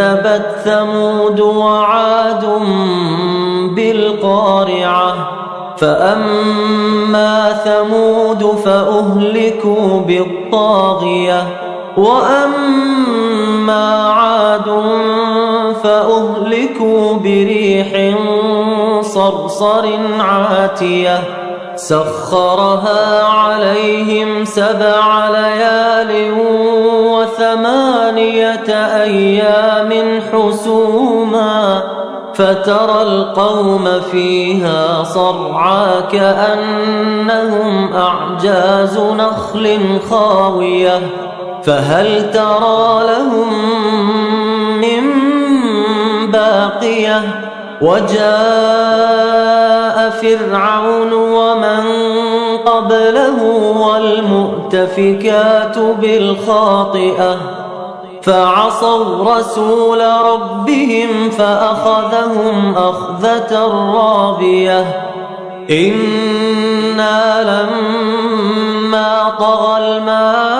كذبت ثمود وعاد بالقارعة. فأما ثمود فأهلكوا بالطاغية. وأما عاد فأهلكوا بريح صرصر عاتية. سخرها عليهم سبع ليال وثمانية أيام حسوما فترى القوم فيها صرعى كأنهم أعجاز نخل خاوية فهل ترى لهم من باقية وجاء فرعون ومن قبله والمؤتفكات بالخاطئة فعصوا رسول ربهم فأخذهم أخذة رابية إنا لما طغى الماء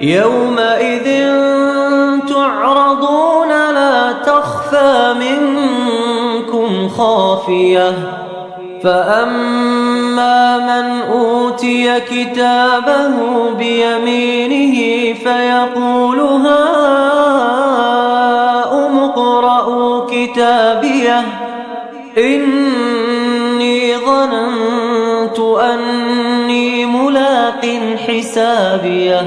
يومئذ تعرضون لا تخفى منكم خافية. فأما من أوتي كتابه بيمينه فيقول هاؤم اقرءوا كتابيه. إني ظننت أني ملاق حسابيه.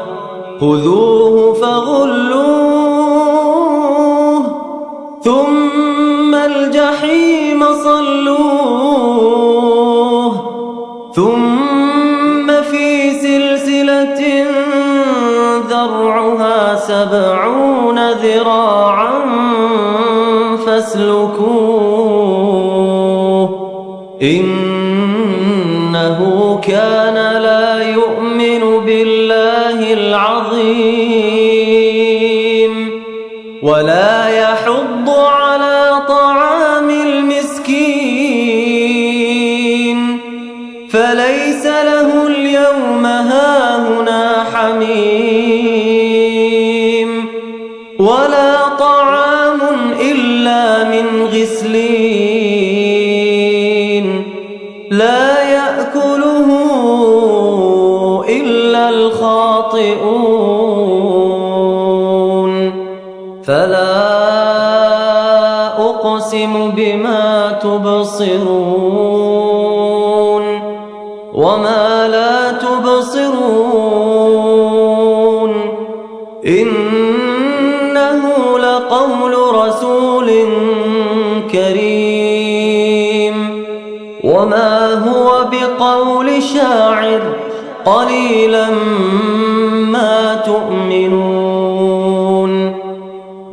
خذوه فغلوه ثم الجحيم صلوه ثم في سلسلة ذرعها سبعون ذراعا فاسلكوه إنه كان العظيم ولا يحض على طعام المسكين. فليس له اليوم هاهنا حميم. ولا طعام إلا من غسلين. فلا أقسم بما تبصرون وما لا تبصرون إنه لقول رسول كريم وما هو بقول شاعر قليلا ما تؤمنون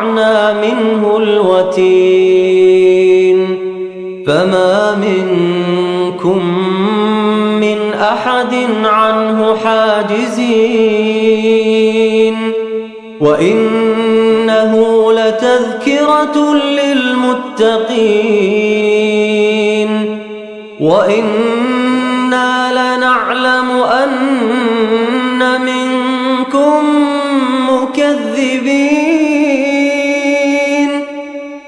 لقطعنا منه الوتين فما منكم من أحد عنه حاجزين وإنه لتذكرة للمتقين وإنا لنعلم أن